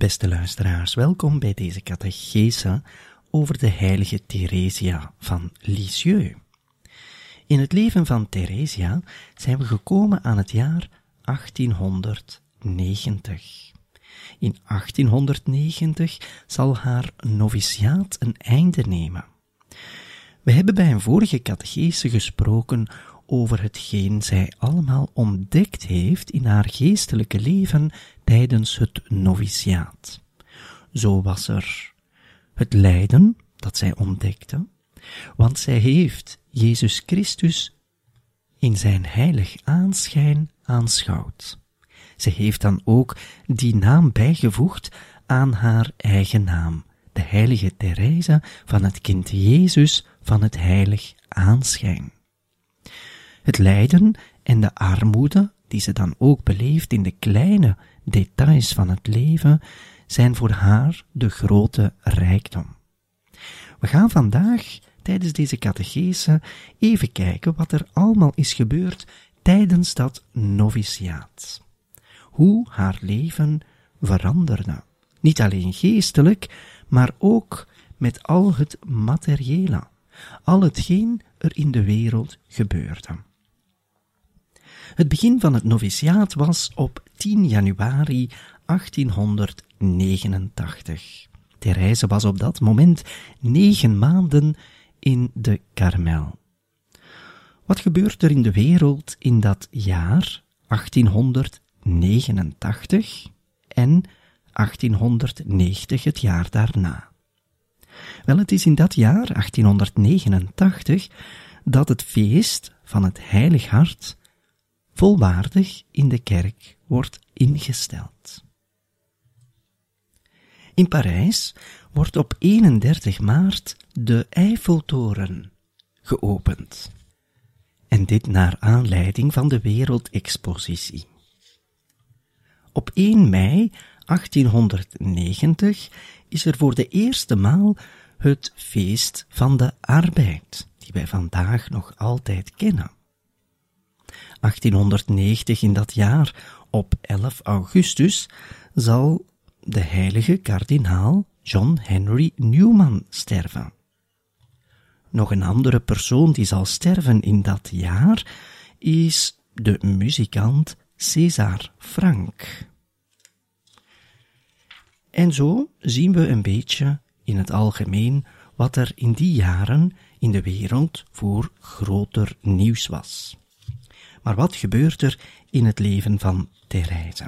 Beste luisteraars, welkom bij deze catechese over de heilige Theresia van Lisieux. In het leven van Theresia zijn we gekomen aan het jaar 1890. In 1890 zal haar noviciaat een einde nemen. We hebben bij een vorige catechese gesproken over hetgeen zij allemaal ontdekt heeft in haar geestelijke leven tijdens het noviciaat. Zo was er het lijden dat zij ontdekte, want zij heeft Jezus Christus in zijn heilig aanschijn aanschouwd. Ze heeft dan ook die naam bijgevoegd aan haar eigen naam, de heilige Therese van het kind Jezus van het heilig aanschijn. Het lijden en de armoede, die ze dan ook beleeft in de kleine details van het leven, zijn voor haar de grote rijkdom. We gaan vandaag tijdens deze catechese even kijken wat er allemaal is gebeurd tijdens dat noviciaat. Hoe haar leven veranderde. Niet alleen geestelijk, maar ook met al het materiële, al hetgeen er in de wereld gebeurde. Het begin van het noviciaat was op 10 januari 1889. Therese was op dat moment negen maanden in de Karmel. Wat gebeurt er in de wereld in dat jaar 1889 en 1890 het jaar daarna? Wel, het is in dat jaar 1889 dat het feest van het Heilig Hart volwaardig in de kerk wordt ingesteld. In Parijs wordt op 31 maart de Eiffeltoren geopend. En dit naar aanleiding van de Wereldexpositie. Op 1 mei 1890 is er voor de eerste maal het feest van de arbeid, die wij vandaag nog altijd kennen. 1890 in dat jaar, op 11 augustus, zal de heilige kardinaal John Henry Newman sterven. Nog een andere persoon die zal sterven in dat jaar is de muzikant César Frank. En zo zien we een beetje in het algemeen wat er in die jaren in de wereld voor groter nieuws was. Maar wat gebeurt er in het leven van Therese?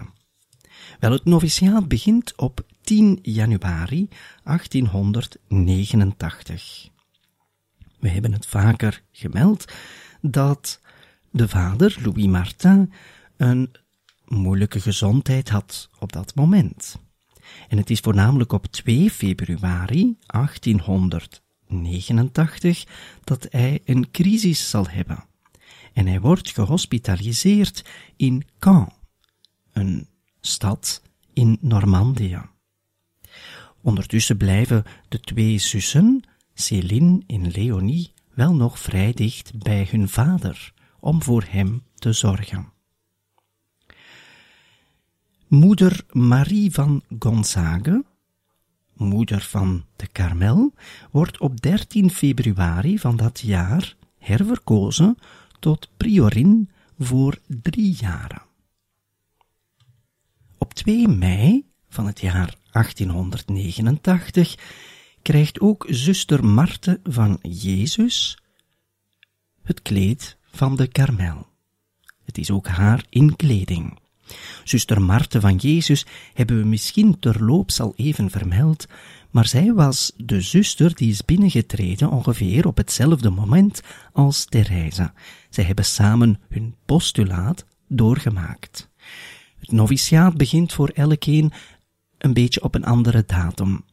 Wel, het noviciaat begint op 10 januari 1889. We hebben het vaker gemeld dat de vader, Louis Martin, een moeilijke gezondheid had op dat moment. En het is voornamelijk op 2 februari 1889 dat hij een crisis zal hebben en hij wordt gehospitaliseerd in Caen, een stad in Normandië. Ondertussen blijven de twee zussen, Céline en Leonie, wel nog vrij dicht bij hun vader om voor hem te zorgen. Moeder Marie van Gonzague, moeder van de Karmel, wordt op 13 februari van dat jaar herverkozen tot priorin voor drie jaren. Op 2 mei van het jaar 1889 krijgt ook zuster Marte van Jezus het kleed van de karmel. Het is ook haar inkleding. Zuster Marte van Jezus hebben we misschien terloops al even vermeld, maar zij was de zuster die is binnengetreden ongeveer op hetzelfde moment als Therese. Zij hebben samen hun postulaat doorgemaakt. Het noviciaat begint voor elkeen een beetje op een andere datum.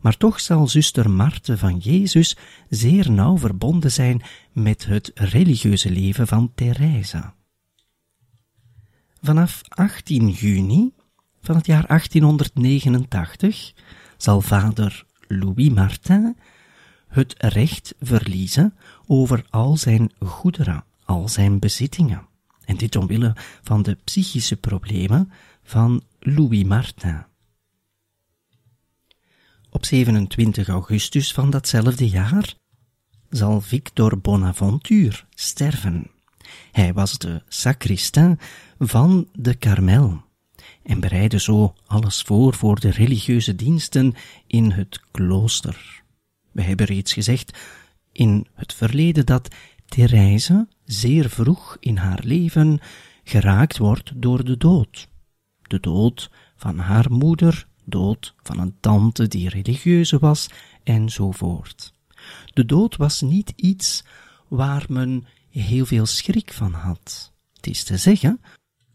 Maar toch zal zuster Marte van Jezus zeer nauw verbonden zijn met het religieuze leven van Therese. Vanaf 18 juni van het jaar 1889 zal vader Louis Martin het recht verliezen over al zijn goederen, al zijn bezittingen. En dit omwille van de psychische problemen van Louis Martin. Op 27 augustus van datzelfde jaar zal Victor Bonaventure sterven. Hij was de sacristain van de Karmel en bereidde zo alles voor voor de religieuze diensten in het klooster. We hebben reeds gezegd in het verleden dat Therese zeer vroeg in haar leven geraakt wordt door de dood. De dood van haar moeder, dood van een tante die religieuze was, enzovoort. De dood was niet iets waar men heel veel schrik van had. Het is te zeggen,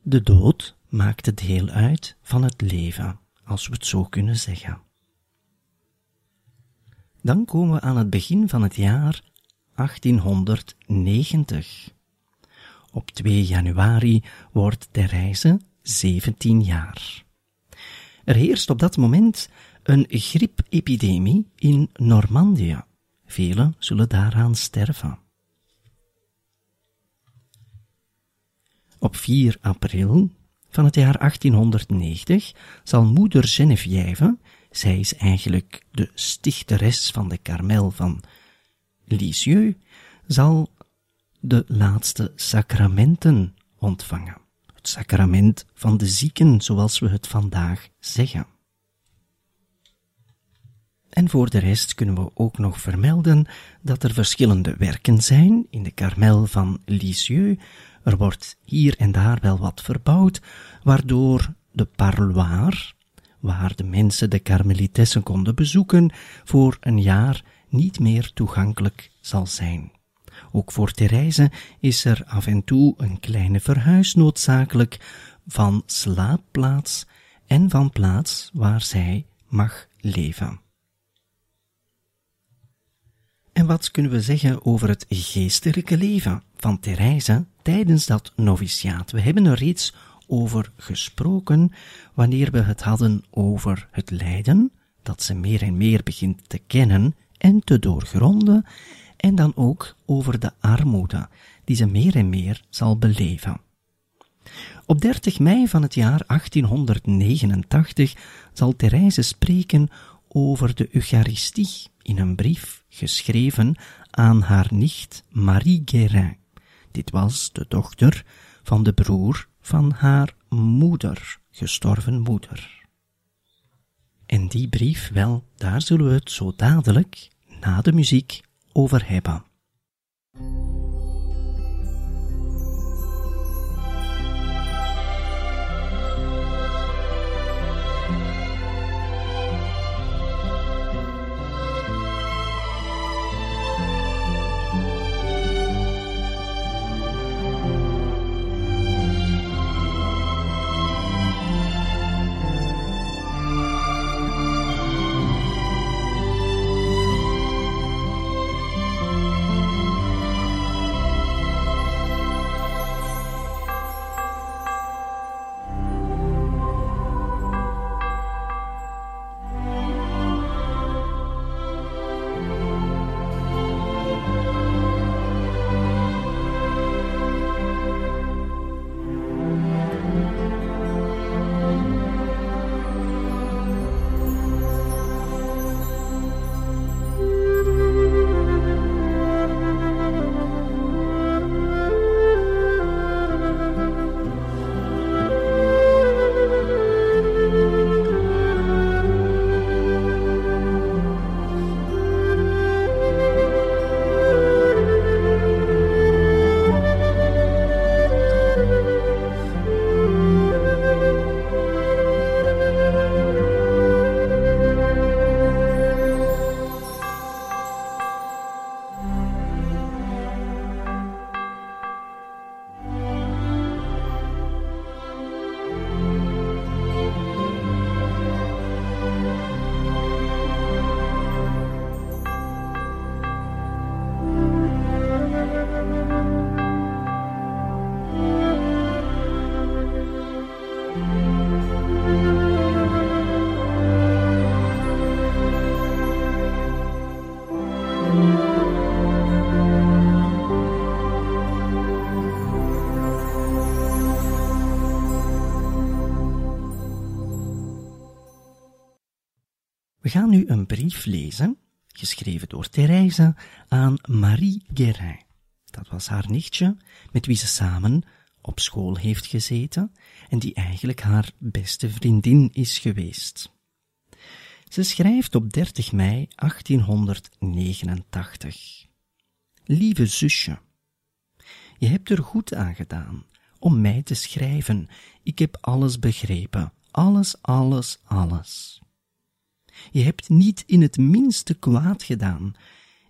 de dood maakte deel uit van het leven, als we het zo kunnen zeggen. Dan komen we aan het begin van het jaar 1890. Op 2 januari wordt Therese 17 jaar. Er heerst op dat moment een griepepidemie in Normandië. Velen zullen daaraan sterven. Op 4 april van het jaar 1890 zal moeder Geneviève, zij is eigenlijk de stichteres van de Karmel van Lisieux, zal de laatste sacramenten ontvangen. Het sacrament van de zieken, zoals we het vandaag zeggen. En voor de rest kunnen we ook nog vermelden dat er verschillende werken zijn in de Karmel van Lisieux. Er wordt hier en daar wel wat verbouwd, waardoor de parloir, waar de mensen de karmelitessen konden bezoeken, voor een jaar niet meer toegankelijk zal zijn. Ook voor Therese is er af en toe een kleine verhuis noodzakelijk van slaapplaats en van plaats waar zij mag leven. En wat kunnen we zeggen over het geestelijke leven van Therese tijdens dat noviciaat? We hebben er reeds over gesproken wanneer we het hadden over het lijden, dat ze meer en meer begint te kennen en te doorgronden, en dan ook over de armoede, die ze meer en meer zal beleven. Op 30 mei van het jaar 1889 zal Therese spreken over de Eucharistie in een brief geschreven aan haar nicht Marie Guérin. Dit was de dochter van de broer van haar moeder, gestorven moeder. En die brief, wel, daar zullen we het zo dadelijk, na de muziek, over hebben. Gaan nu een brief lezen, geschreven door Therese aan Marie Guérin. Dat was haar nichtje, met wie ze samen op school heeft gezeten en die eigenlijk haar beste vriendin is geweest. Ze schrijft op 30 mei 1889. Lieve zusje, je hebt er goed aan gedaan om mij te schrijven. Ik heb alles begrepen. Alles, alles, alles. Je hebt niet in het minste kwaad gedaan.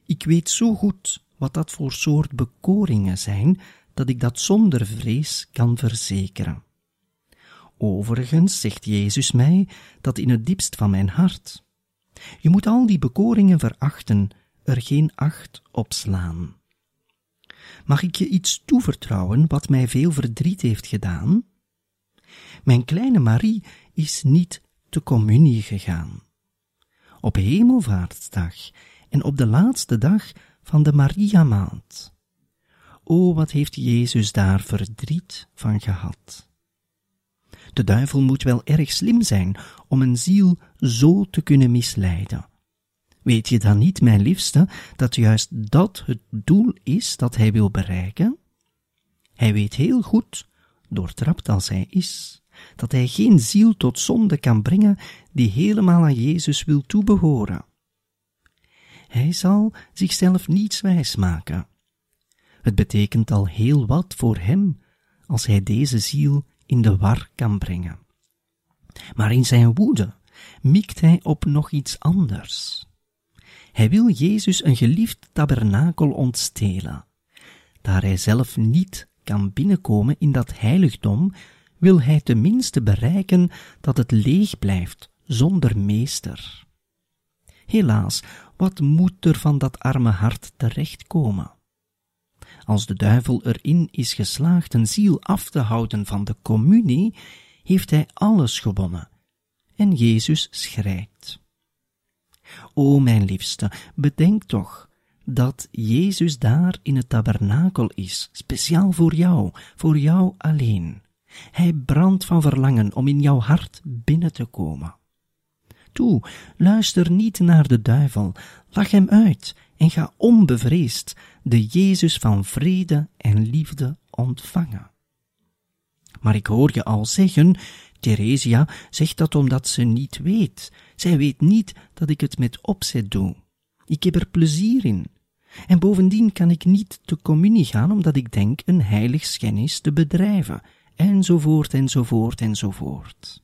Ik weet zo goed wat dat voor soort bekoringen zijn, dat ik dat zonder vrees kan verzekeren. Overigens zegt Jezus mij dat in het diepst van mijn hart. Je moet al die bekoringen verachten, er geen acht op slaan. Mag ik je iets toevertrouwen wat mij veel verdriet heeft gedaan? Mijn kleine Marie is niet te communie gegaan. Op hemelvaartsdag en op de laatste dag van de Maria-maand. O, wat heeft Jezus daar verdriet van gehad. De duivel moet wel erg slim zijn om een ziel zo te kunnen misleiden. Weet je dan niet, mijn liefste, dat juist dat het doel is dat hij wil bereiken? Hij weet heel goed, doortrapt als hij is, dat hij geen ziel tot zonde kan brengen die helemaal aan Jezus wil toebehoren. Hij zal zichzelf niets wijs maken. Het betekent al heel wat voor hem als hij deze ziel in de war kan brengen. Maar in zijn woede mikt hij op nog iets anders. Hij wil Jezus een geliefd tabernakel ontstelen. Daar hij zelf niet kan binnenkomen in dat heiligdom, wil hij tenminste bereiken dat het leeg blijft, zonder meester. Helaas, wat moet er van dat arme hart terechtkomen? Als de duivel erin is geslaagd een ziel af te houden van de communie, heeft hij alles gewonnen. En Jezus schrijft. O mijn liefste, bedenk toch dat Jezus daar in het tabernakel is, speciaal voor jou, voor jou alleen. Hij brandt van verlangen om in jouw hart binnen te komen. Toe, luister niet naar de duivel, lach hem uit en ga onbevreesd de Jezus van vrede en liefde ontvangen. Maar ik hoor je al zeggen, Theresia zegt dat omdat ze niet weet. Zij weet niet dat ik het met opzet doe. Ik heb er plezier in. En bovendien kan ik niet te communie gaan omdat ik denk een heilig schennis te bedrijven, enzovoort, enzovoort, enzovoort.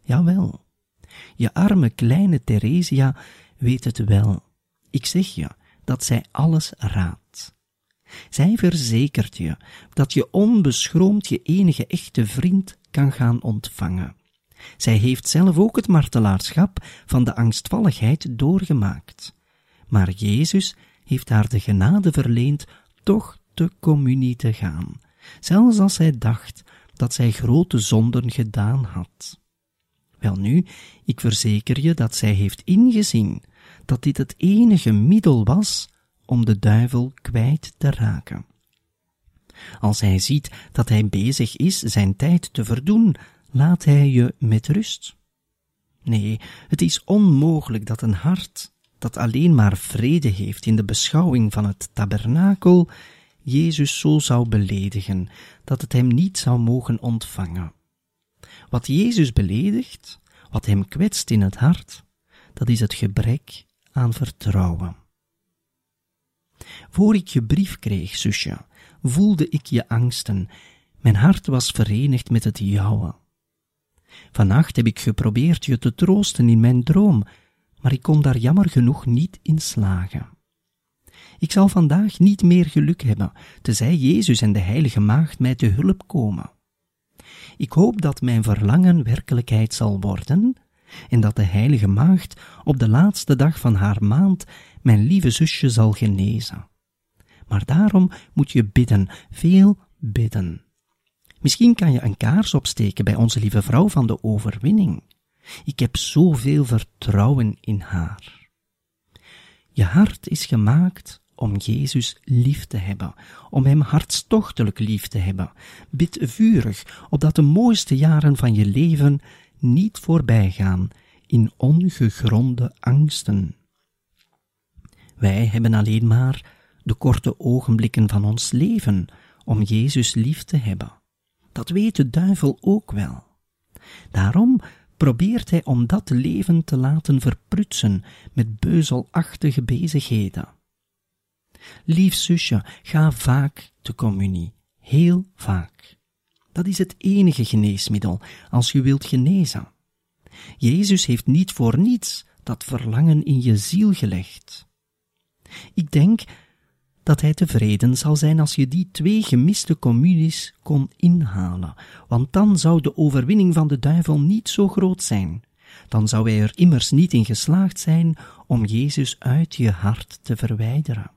Jawel, je arme kleine Theresia weet het wel. Ik zeg je dat zij alles raadt. Zij verzekert je dat je onbeschroomd je enige echte vriend kan gaan ontvangen. Zij heeft zelf ook het martelaarschap van de angstvalligheid doorgemaakt. Maar Jezus heeft haar de genade verleend toch te communie te gaan, zelfs als zij dacht dat zij grote zonden gedaan had. Welnu, ik verzeker je dat zij heeft ingezien dat dit het enige middel was om de duivel kwijt te raken. Als hij ziet dat hij bezig is zijn tijd te verdoen, laat hij je met rust. Nee, het is onmogelijk dat een hart dat alleen maar vrede heeft in de beschouwing van het tabernakel, Jezus zo zou beledigen dat het hem niet zou mogen ontvangen. Wat Jezus beledigt, wat hem kwetst in het hart, dat is het gebrek aan vertrouwen. Voor ik je brief kreeg, zusje, voelde ik je angsten. Mijn hart was verenigd met het jouwe. Vannacht heb ik geprobeerd je te troosten in mijn droom, maar ik kon daar jammer genoeg niet in slagen. Ik zal vandaag niet meer geluk hebben, tenzij Jezus en de Heilige Maagd mij te hulp komen. Ik hoop dat mijn verlangen werkelijkheid zal worden en dat de Heilige Maagd op de laatste dag van haar maand mijn lieve zusje zal genezen. Maar daarom moet je bidden, veel bidden. Misschien kan je een kaars opsteken bij onze lieve vrouw van de overwinning. Ik heb zoveel vertrouwen in haar. Je hart is gemaakt om Jezus lief te hebben, om Hem hartstochtelijk lief te hebben. Bid vurig, opdat de mooiste jaren van je leven niet voorbij gaan in ongegronde angsten. Wij hebben alleen maar de korte ogenblikken van ons leven om Jezus lief te hebben. Dat weet de duivel ook wel. Daarom probeert hij om dat leven te laten verprutsen met beuzelachtige bezigheden. Lief zusje, ga vaak te communie, heel vaak. Dat is het enige geneesmiddel als je wilt genezen. Jezus heeft niet voor niets dat verlangen in je ziel gelegd. Ik denk dat hij tevreden zal zijn als je die twee gemiste communies kon inhalen, want dan zou de overwinning van de duivel niet zo groot zijn. Dan zou hij er immers niet in geslaagd zijn om Jezus uit je hart te verwijderen.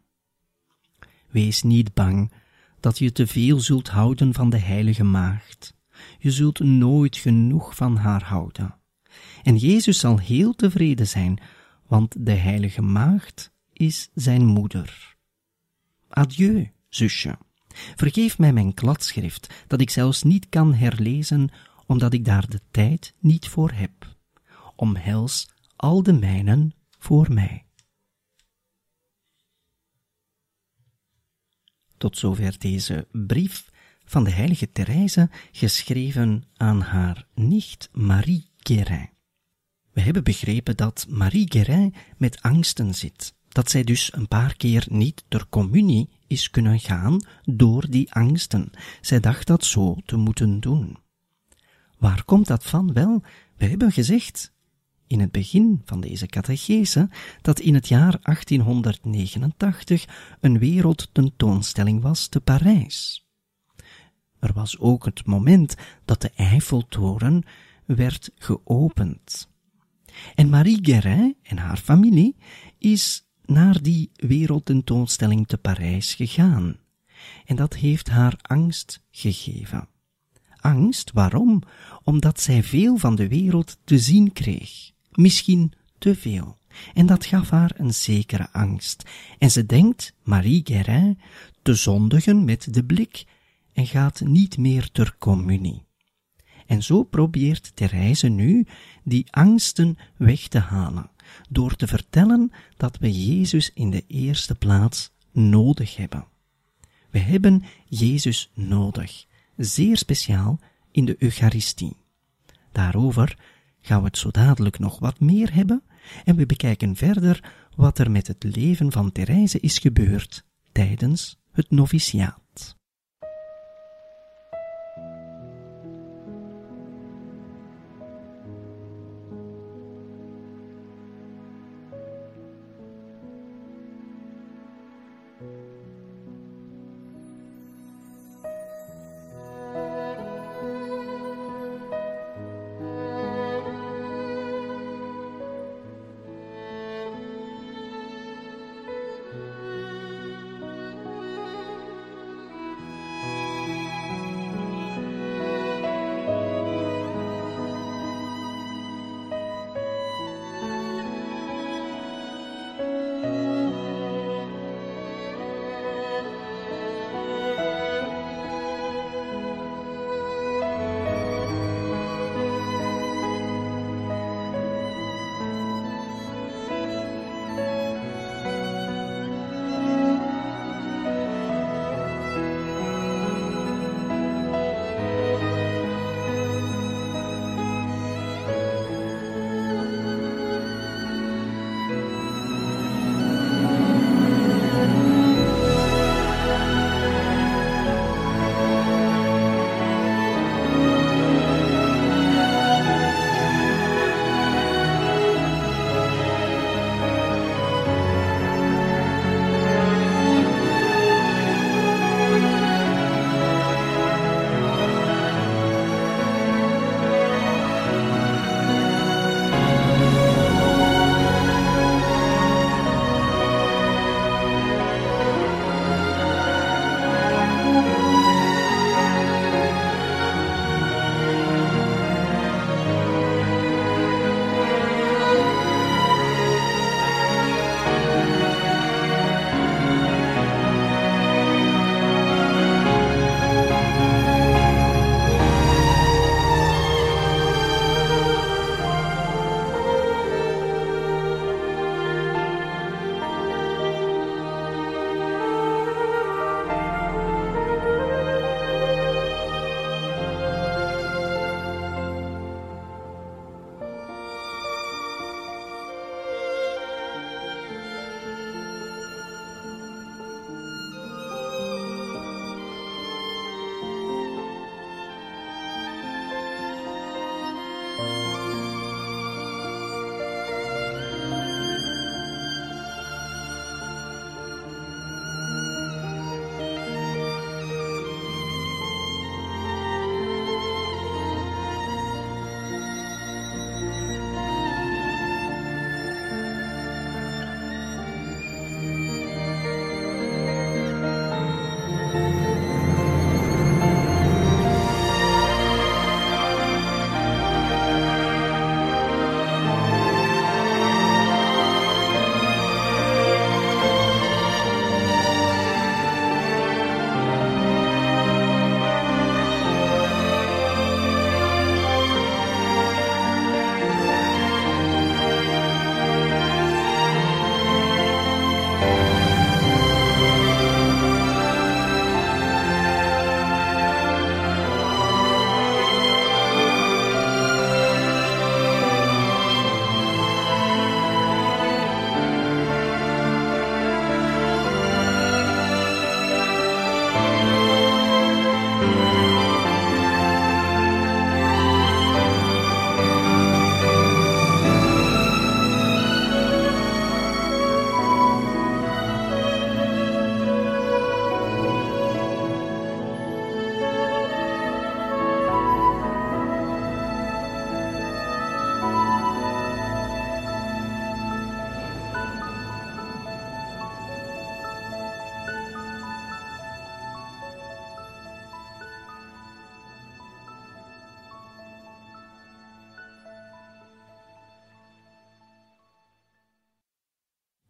Wees niet bang dat je te veel zult houden van de heilige maagd. Je zult nooit genoeg van haar houden. En Jezus zal heel tevreden zijn, want de heilige maagd is zijn moeder. Adieu, zusje. Vergeef mij mijn kladschrift, dat ik zelfs niet kan herlezen, omdat ik daar de tijd niet voor heb. Omhels al de mijnen voor mij. Tot zover deze brief van de heilige Therese, geschreven aan haar nicht Marie Guérin. We hebben begrepen dat Marie Guérin met angsten zit, dat zij dus een paar keer niet ter communie is kunnen gaan door die angsten. Zij dacht dat zo te moeten doen. Waar komt dat van? Wel, we hebben gezegd in het begin van deze catechese dat in het jaar 1889 een wereldtentoonstelling was te Parijs. Er was ook het moment dat de Eiffeltoren werd geopend. En Marie Guérin en haar familie is naar die wereldtentoonstelling te Parijs gegaan. En dat heeft haar angst gegeven. Angst, waarom? Omdat zij veel van de wereld te zien kreeg. Misschien te veel. En dat gaf haar een zekere angst. En ze denkt, Marie Guérin, te zondigen met de blik en gaat niet meer ter communie. En zo probeert Therese nu die angsten weg te halen, door te vertellen dat we Jezus in de eerste plaats nodig hebben. We hebben Jezus nodig, zeer speciaal in de Eucharistie. Daarover gaan we het zo dadelijk nog wat meer hebben en we bekijken verder wat er met het leven van Therese is gebeurd tijdens het noviciaat.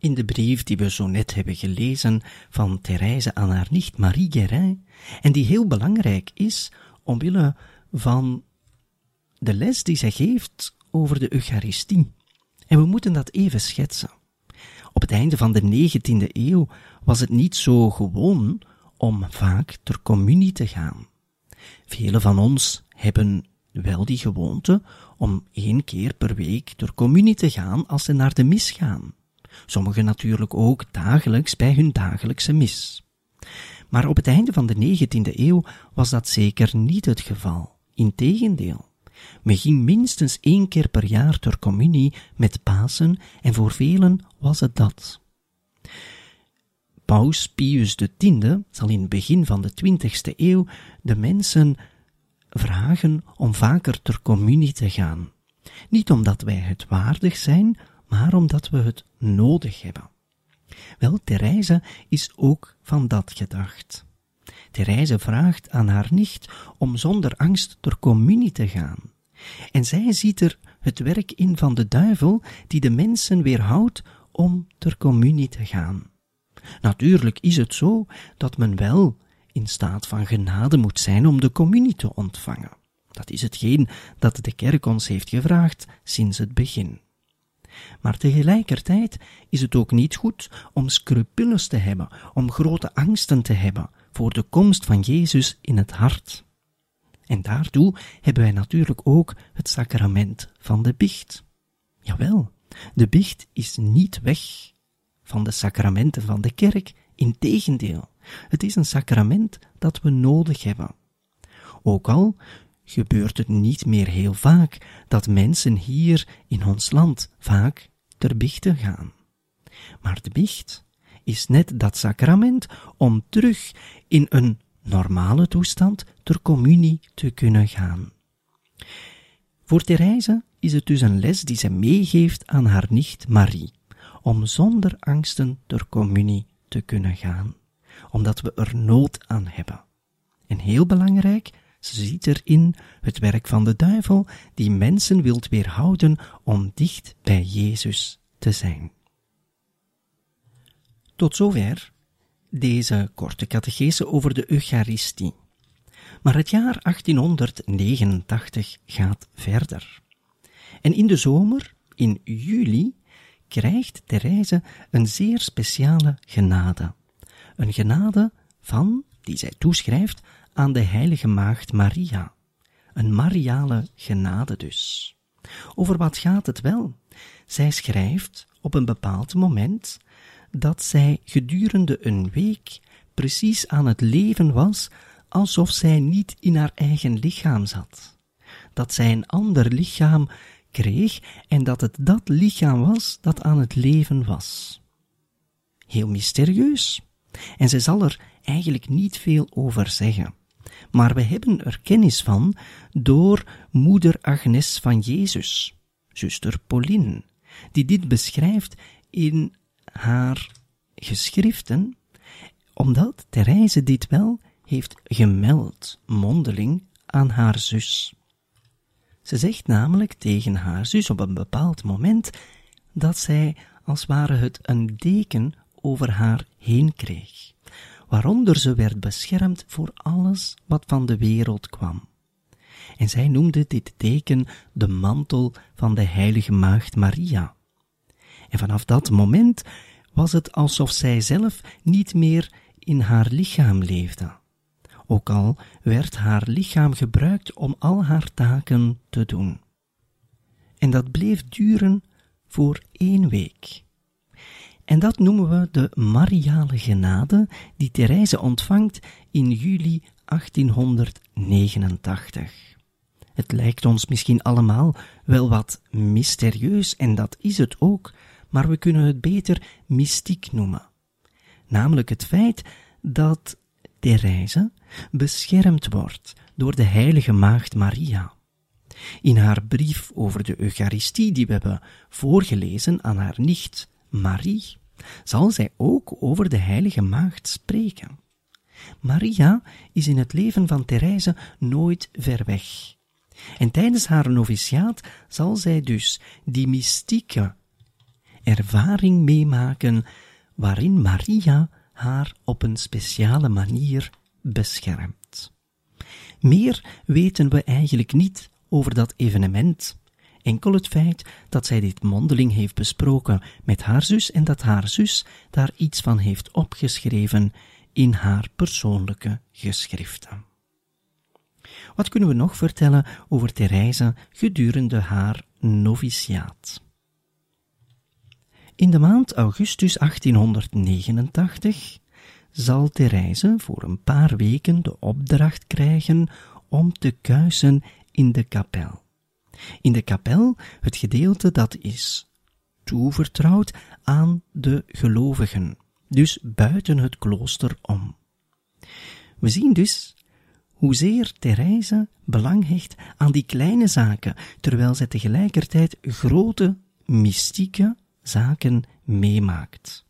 In de brief die we zo net hebben gelezen van Therese aan haar nicht Marie Guérin, en die heel belangrijk is omwille van de les die zij geeft over de Eucharistie. En we moeten dat even schetsen. Op het einde van de 19e eeuw was het niet zo gewoon om vaak ter communie te gaan. Velen van ons hebben wel die gewoonte om één keer per week ter communie te gaan als ze naar de mis gaan. Sommigen natuurlijk ook dagelijks bij hun dagelijkse mis. Maar op het einde van de 19e eeuw was dat zeker niet het geval. Integendeel. Men ging minstens één keer per jaar ter communie met Pasen en voor velen was het dat. Paus Pius X zal in het begin van de 20e eeuw de mensen vragen om vaker ter communie te gaan. Niet omdat wij het waardig zijn, maar omdat we het nodig hebben. Wel, Therese is ook van dat gedacht. Therese vraagt aan haar nicht om zonder angst ter communie te gaan. En zij ziet er het werk in van de duivel die de mensen weerhoudt om ter communie te gaan. Natuurlijk is het zo dat men wel in staat van genade moet zijn om de communie te ontvangen. Dat is hetgeen dat de kerk ons heeft gevraagd sinds het begin. Maar tegelijkertijd is het ook niet goed om scrupules te hebben, om grote angsten te hebben voor de komst van Jezus in het hart. En daartoe hebben wij natuurlijk ook het sacrament van de biecht. Jawel, de biecht is niet weg van de sacramenten van de kerk, integendeel. Het is een sacrament dat we nodig hebben. Ook al gebeurt het niet meer heel vaak dat mensen hier in ons land vaak ter biechten gaan. Maar de biecht is net dat sacrament om terug in een normale toestand ter communie te kunnen gaan. Voor Therese is het dus een les die ze meegeeft aan haar nicht Marie, om zonder angsten ter communie te kunnen gaan, omdat we er nood aan hebben. En heel belangrijk, ze ziet erin het werk van de duivel die mensen wilt weerhouden om dicht bij Jezus te zijn. Tot zover deze korte catechese over de Eucharistie. Maar het jaar 1889 gaat verder. En in de zomer, in juli, krijgt Therese een zeer speciale genade. Een genade van, die zij toeschrijft, aan de heilige maagd Maria. Een mariale genade dus. Over wat gaat het wel? Zij schrijft op een bepaald moment dat zij gedurende een week precies aan het leven was alsof zij niet in haar eigen lichaam zat. Dat zij een ander lichaam kreeg en dat het dat lichaam was dat aan het leven was. Heel mysterieus. En zij zal er eigenlijk niet veel over zeggen. Maar we hebben er kennis van door moeder Agnes van Jezus, zuster Pauline, die dit beschrijft in haar geschriften, omdat Therese dit wel heeft gemeld, mondeling, aan haar zus. Ze zegt namelijk tegen haar zus op een bepaald moment dat zij als ware het een deken over haar heen kreeg, waaronder ze werd beschermd voor alles wat van de wereld kwam. En zij noemde dit deken de mantel van de heilige maagd Maria. En vanaf dat moment was het alsof zij zelf niet meer in haar lichaam leefde. Ook al werd haar lichaam gebruikt om al haar taken te doen. En dat bleef duren voor één week. En dat noemen we de Mariale genade die Therese ontvangt in juli 1889. Het lijkt ons misschien allemaal wel wat mysterieus en dat is het ook, maar we kunnen het beter mystiek noemen. Namelijk het feit dat Therese beschermd wordt door de heilige maagd Maria. In haar brief over de Eucharistie die we hebben voorgelezen aan haar nicht Marie, zal zij ook over de heilige maagd spreken. Maria is in het leven van Therese nooit ver weg. En tijdens haar noviciaat zal zij dus die mystieke ervaring meemaken waarin Maria haar op een speciale manier beschermt. Meer weten we eigenlijk niet over dat evenement. Enkel het feit dat zij dit mondeling heeft besproken met haar zus en dat haar zus daar iets van heeft opgeschreven in haar persoonlijke geschriften. Wat kunnen we nog vertellen over Therese gedurende haar noviciaat? In de maand augustus 1889 zal Therese voor een paar weken de opdracht krijgen om te kuisen in de kapel. In de kapel het gedeelte dat is toevertrouwd aan de gelovigen, dus buiten het klooster om. We zien dus hoezeer Therese belang hecht aan die kleine zaken, terwijl zij tegelijkertijd grote, mystieke zaken meemaakt.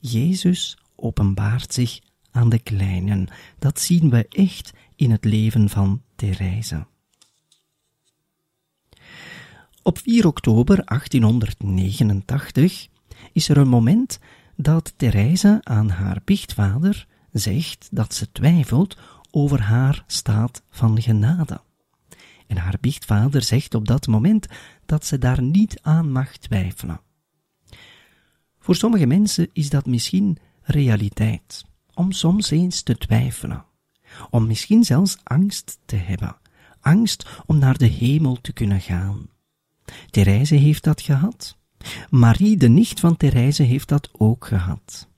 Jezus openbaart zich aan de kleinen. Dat zien we echt in het leven van Therese. Op 4 oktober 1889 is er een moment dat Therese aan haar biechtvader zegt dat ze twijfelt over haar staat van genade. En haar biechtvader zegt op dat moment dat ze daar niet aan mag twijfelen. Voor sommige mensen is dat misschien realiteit, om soms eens te twijfelen, om misschien zelfs angst te hebben, angst om naar de hemel te kunnen gaan. Therese heeft dat gehad. Marie, de nicht van Therese, heeft dat ook gehad.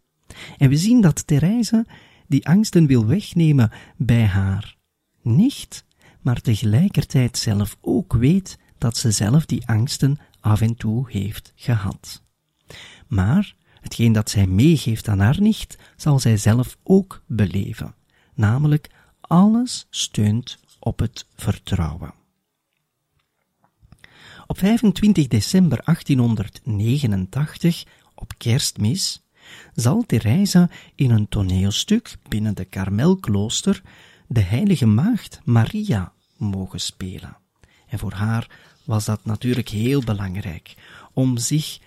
En we zien dat Therese die angsten wil wegnemen bij haar nicht, maar tegelijkertijd zelf ook weet dat ze zelf die angsten af en toe heeft gehad. Maar hetgeen dat zij meegeeft aan haar nicht, zal zij zelf ook beleven, namelijk alles steunt op het vertrouwen. Op 25 december 1889, op kerstmis, zal Theresa in een toneelstuk binnen de Karmelklooster de heilige maagd Maria mogen spelen. En voor haar was dat natuurlijk heel belangrijk om zich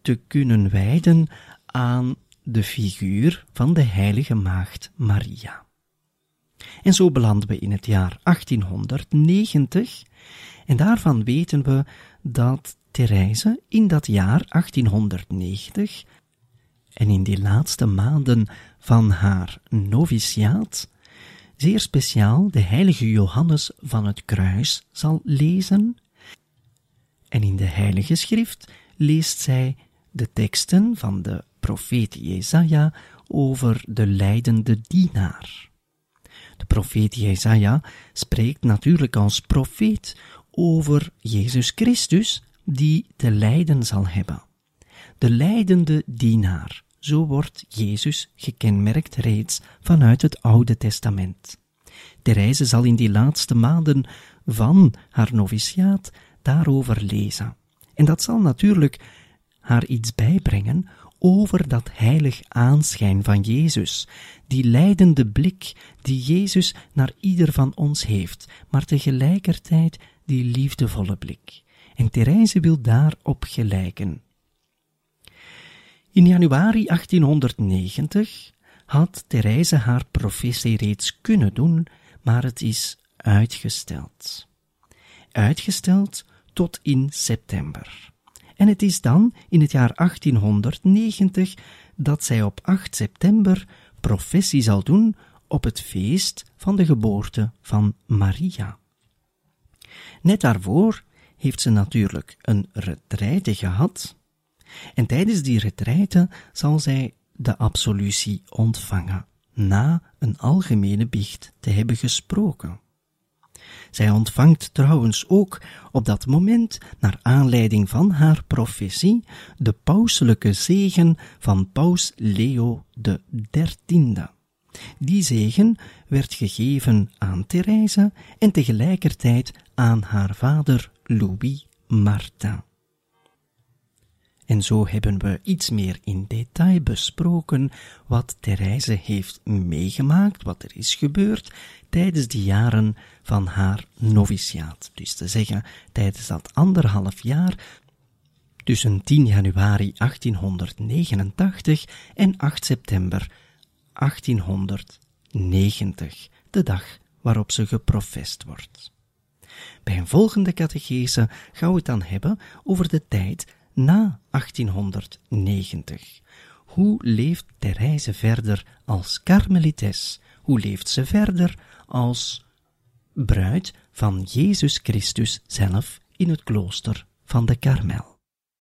te kunnen wijden aan de figuur van de heilige maagd Maria. En zo belanden we in het jaar 1890 en daarvan weten we dat Therese in dat jaar 1890 en in die laatste maanden van haar noviciaat zeer speciaal de heilige Johannes van het kruis zal lezen en in de heilige schrift leest zij de teksten van de profeet Jesaja over de lijdende dienaar. De profeet Jesaja spreekt natuurlijk als profeet over Jezus Christus, die te lijden zal hebben. De lijdende dienaar, zo wordt Jezus gekenmerkt reeds vanuit het Oude Testament. Therese zal in die laatste maanden van haar noviciaat daarover lezen. En dat zal natuurlijk haar iets bijbrengen over dat heilig aanschijn van Jezus, die leidende blik die Jezus naar ieder van ons heeft, maar tegelijkertijd die liefdevolle blik. En Therese wil daarop gelijken. In januari 1890 had Therese haar professie reeds kunnen doen, maar het is uitgesteld. Uitgesteld tot in september. En het is dan, in het jaar 1890, dat zij op 8 september professie zal doen op het feest van de geboorte van Maria. Net daarvoor heeft ze natuurlijk een retraite gehad, en tijdens die retraite zal zij de absolutie ontvangen, na een algemene biecht te hebben gesproken. Zij ontvangt trouwens ook op dat moment, naar aanleiding van haar professie, de pauselijke zegen van paus Leo XIII. Die zegen werd gegeven aan Therese en tegelijkertijd aan haar vader Louis Martin. En zo hebben we iets meer in detail besproken wat Therese heeft meegemaakt, wat er is gebeurd tijdens de jaren van haar noviciaat. Dus te zeggen, tijdens dat anderhalf jaar tussen 10 januari 1889 en 8 september 1890, de dag waarop ze geprofest wordt. Bij een volgende catechese gaan we het dan hebben over de tijd na 1890. Hoe leeft Therese verder als karmelites? Hoe leeft ze verder als bruid van Jezus Christus zelf in het klooster van de Karmel?